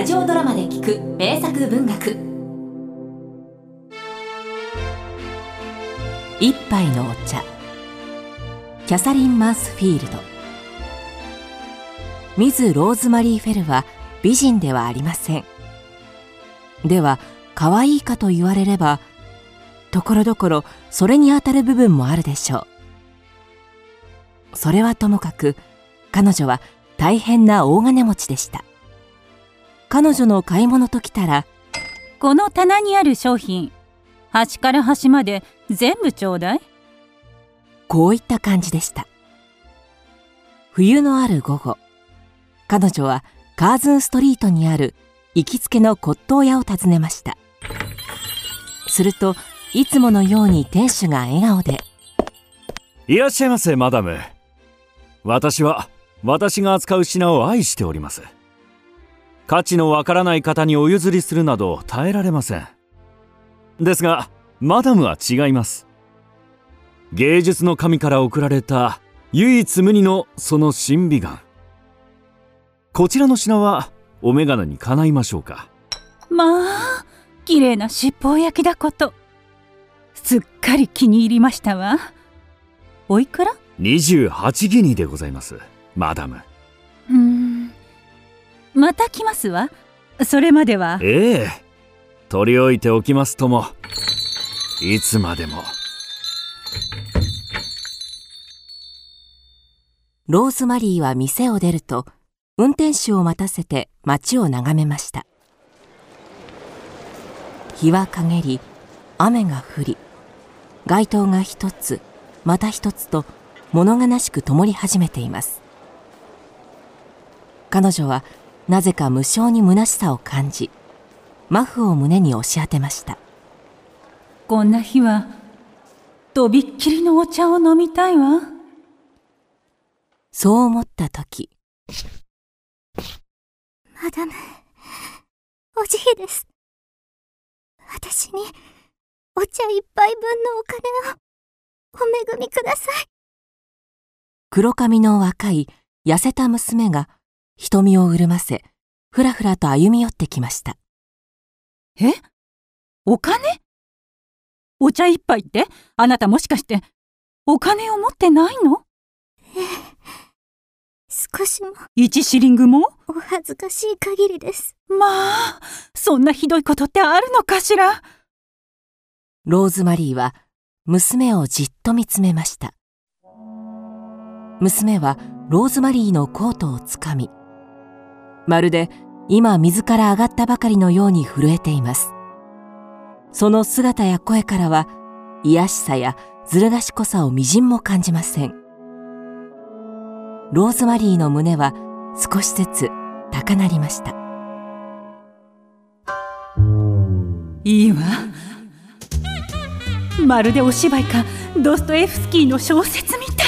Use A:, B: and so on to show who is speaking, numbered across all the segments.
A: ラジオドラマで聞く名作文学。
B: 一杯のお茶。キャサリン・マンスフィールド。ミズ・ローズマリー・フェルは美人ではありません。では可愛いかと言われればところどころそれにあたる部分もあるでしょう。それはともかく彼女は大変な大金持ちでした。彼女の買い物ときたら
C: この棚にある商品端から端まで全部ちょうだい。
B: こういった感じでした。冬のある午後彼女はカーズンストリートにある行きつけの骨董屋を訪ねました。するといつものように店主が笑顔で
D: いらっしゃいませマダム。私は私が扱う品を愛しております価値のわからない方にお譲りするなど耐えられません。ですがマダムは違います。芸術の神から贈られた唯一無二のその神美眼。こちらの品はお眼鏡にかないましょうか。
C: まあ綺麗な七宝焼きだこと。すっかり気に入りましたわ。おいくら
D: ？28ギニでございますマダム
C: また来ますわ。それまでは。
D: ええ。取り置いておきますとも。いつまでも。
B: ローズマリーは店を出ると運転手を待たせて街を眺めました。日は陰り雨が降り街灯が一つまた一つと物悲しく灯り始めています。彼女はなぜか無性に虚しさを感じマフを胸に押し当てました
C: こんな日はとびっきりのお茶を飲みたいわ
B: そう思った時
E: マダム、お慈悲です。私に、お茶一杯分のお金を、お恵みください。
B: 黒髪の若い痩せた娘が瞳を潤ませふらふらと歩み寄ってきました。
C: え？お金？お茶一杯って？あなたもしかしてお金を持ってないの？
E: 少しも、
C: 一シリングも？
E: お恥ずかしい限りです。
C: まあそんなひどいことってあるのかしら？
B: ローズマリーは娘をじっと見つめました。娘はローズマリーのコートをつかみまるで今水から上がったばかりのように震えています。その姿や声からは癒しさやずる賢さをみじんも感じません。ローズマリーの胸は少しずつ高鳴りました。
C: いいわ。まるでお芝居かドストエフスキーの小説みたい。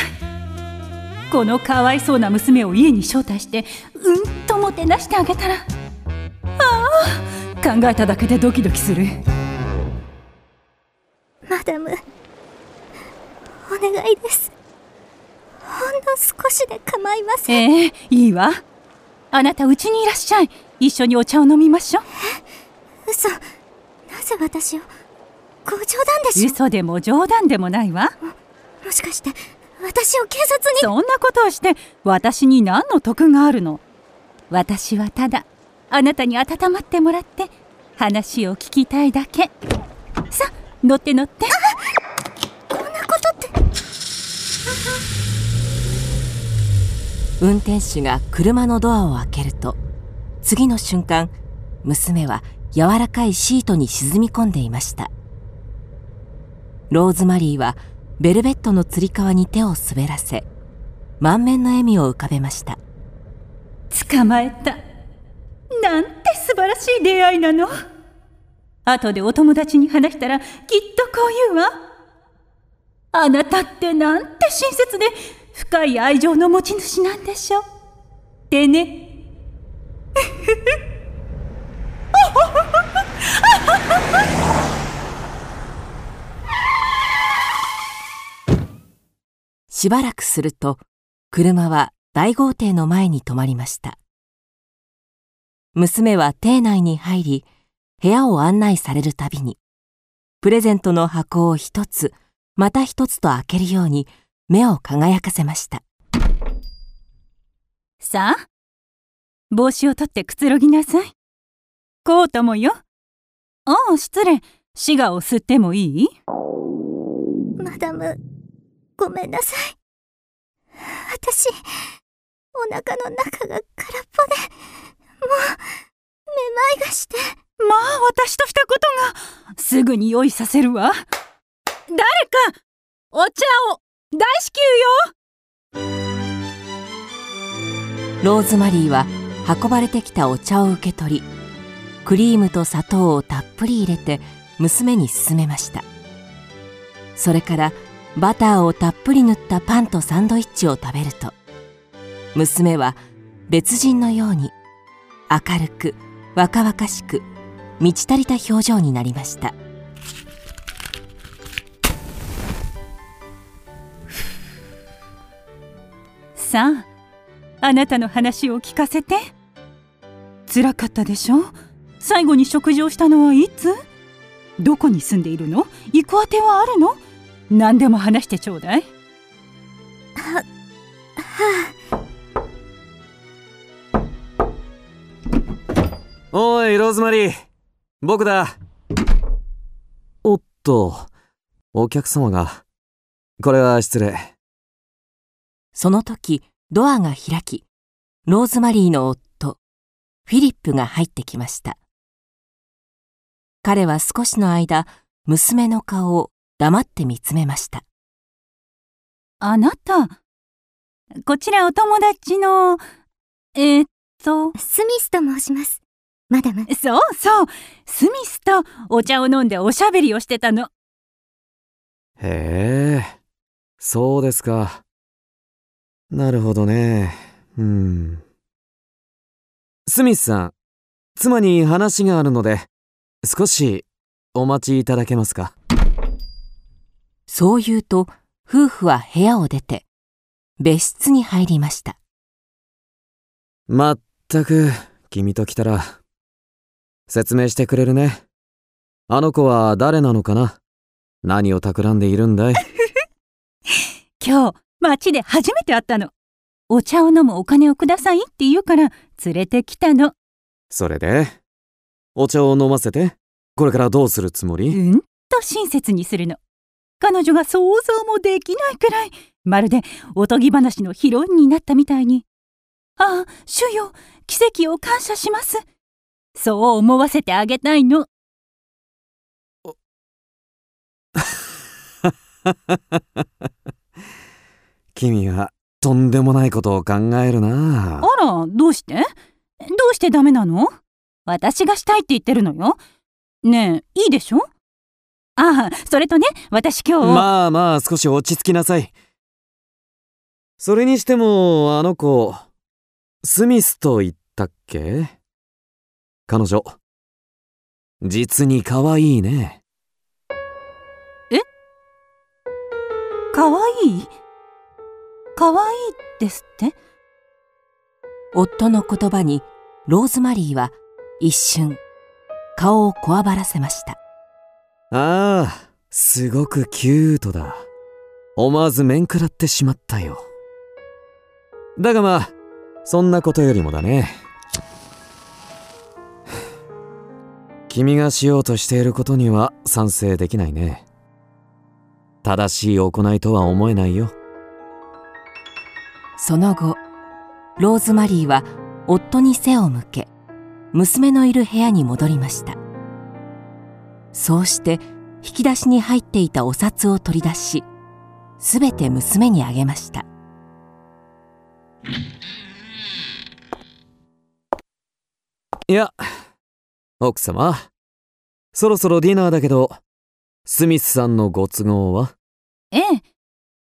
C: このかわいそうな娘を家に招待してうんもてなしてあげたらああ考えただけでドキドキする
E: マダム、お願いです。ほんの少しで構いません。
C: ええいいわあなたうちにいらっしゃい一緒にお茶を飲みましょう
E: 嘘。なぜ私を、ご冗談でしょ
C: 嘘でも冗談でもないわ
E: もしかして、私を警察に？
C: そんなことをして私に何の得があるの？私はただあなたに温まってもらって話を聞きたいだけ。さあ乗って乗って。
E: こんなことって。
B: 運転手が車のドアを開けると次の瞬間娘は柔らかいシートに沈み込んでいました。ローズマリーはベルベットのつり革に手を滑らせ満面の笑みを浮かべました
C: 捕まえた。なんて素晴らしい出会いなの。後でお友達に話したらきっとこう言うわ。あなたってなんて親切で深い愛情の持ち主なんでしょう。でね。
B: しばらくすると車は大豪邸の前に止まりました娘は邸内に入り、部屋を案内されるたびに、プレゼントの箱を一つ、また一つと開けるように目を輝かせました。
C: さあ、帽子を取ってくつろぎなさい。コートもよ。ああ、失礼。シガを吸ってもいい？
E: マダム、ごめんなさい。私、お腹の中が空っぽで、もう、めまいがして。
C: まあ、私としたことが、すぐに用意させるわ。誰か、お茶を、大至急よ
B: ローズマリーは運ばれてきたお茶を受け取り、クリームと砂糖をたっぷり入れて娘に勧めました。それからバターをたっぷり塗ったパンとサンドイッチを食べると、娘は別人のように明るく若々しく満ち足りた表情になりました。
C: さあ、あなたの話を聞かせて。辛かったでしょ？最後に食事をしたのはいつ？どこに住んでいるの？行く当てはあるの？何でも話してちょうだい。
E: は、
F: おい、ローズマリー。僕だ。おっと、お客様が。これは失礼。
B: その時ドアが開き、ローズマリーの夫、フィリップが入ってきました。彼は少しの間、娘の顔を黙って見つめました。
C: あなた、こちらお友達の、えー、っと、
E: スミスと申します。マダム。
C: そうそう、スミスとお茶を飲んでおしゃべりをしてたの。
F: へえ、そうですか。なるほどね。うん。スミスさん、妻に話があるので、少しお待ちいただけますか？
B: そう言うと、夫婦は部屋を出て、別室に入りました。
F: まったく、君と来たら、説明してくれるね。あの子は誰なのかな？何を企んでいるんだい？
C: 今日、街で初めて会ったの。お茶を飲むお金をくださいって言うから、連れてきたの。
F: それで、お茶を飲ませて、これからどうするつもり？
C: うんと親切にするの。彼女が想像もできないくらい、まるでおとぎ話のヒロインになったみたいに。ああ、主よ、奇跡を感謝します。そう思わせてあげたいの。
F: 君はとんでもないことを考えるな
C: あら、どうして？どうしてダメなの？私がしたいって言ってるのよ。ねえ、いいでしょ？ああ、それとね、私今日。
F: まあまあ少し落ち着きなさいそれにしてもあの子スミスと言ったっけ？彼女。実に可愛いね。
C: かわいい？かわいいですって？
B: 夫の言葉に、ローズマリーは一瞬、顔をこわばらせました。
F: ああすごくキュートだ。思わず面食らってしまったよ。だがまあそんなことよりもだね君がしようとしていることには賛成できないね正しい行いとは思えないよ
B: その後、ローズマリーは夫に背を向け、娘のいる部屋に戻りました。そうして引き出しに入っていたお札を取り出し、すべて娘にあげました。
F: いや奥様そろそろディナーだけどスミスさんのご都合は？
C: ええ。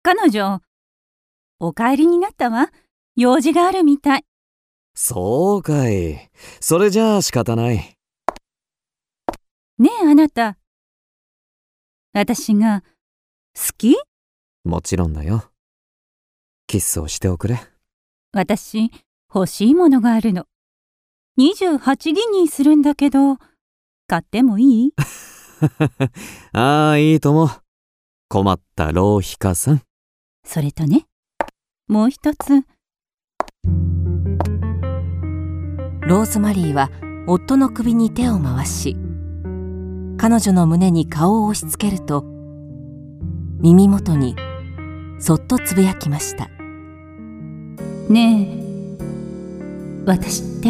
C: 彼女、お帰りになったわ。用事があるみたい。
F: そうかいそれじゃあ仕方ない
C: ねえ、あなた。私が、好き？
F: もちろんだよキスをしておくれ
C: 私、欲しいものがあるの。28ギニーするんだけど、買ってもいい？
F: ああ、いいとも。困った浪費家さん。
C: それとね、もう一つ。
G: ローズマリーは夫の首に手を回し彼女の胸に顔を押し付けると耳元にそっとつぶやきました
C: ねえ、私って、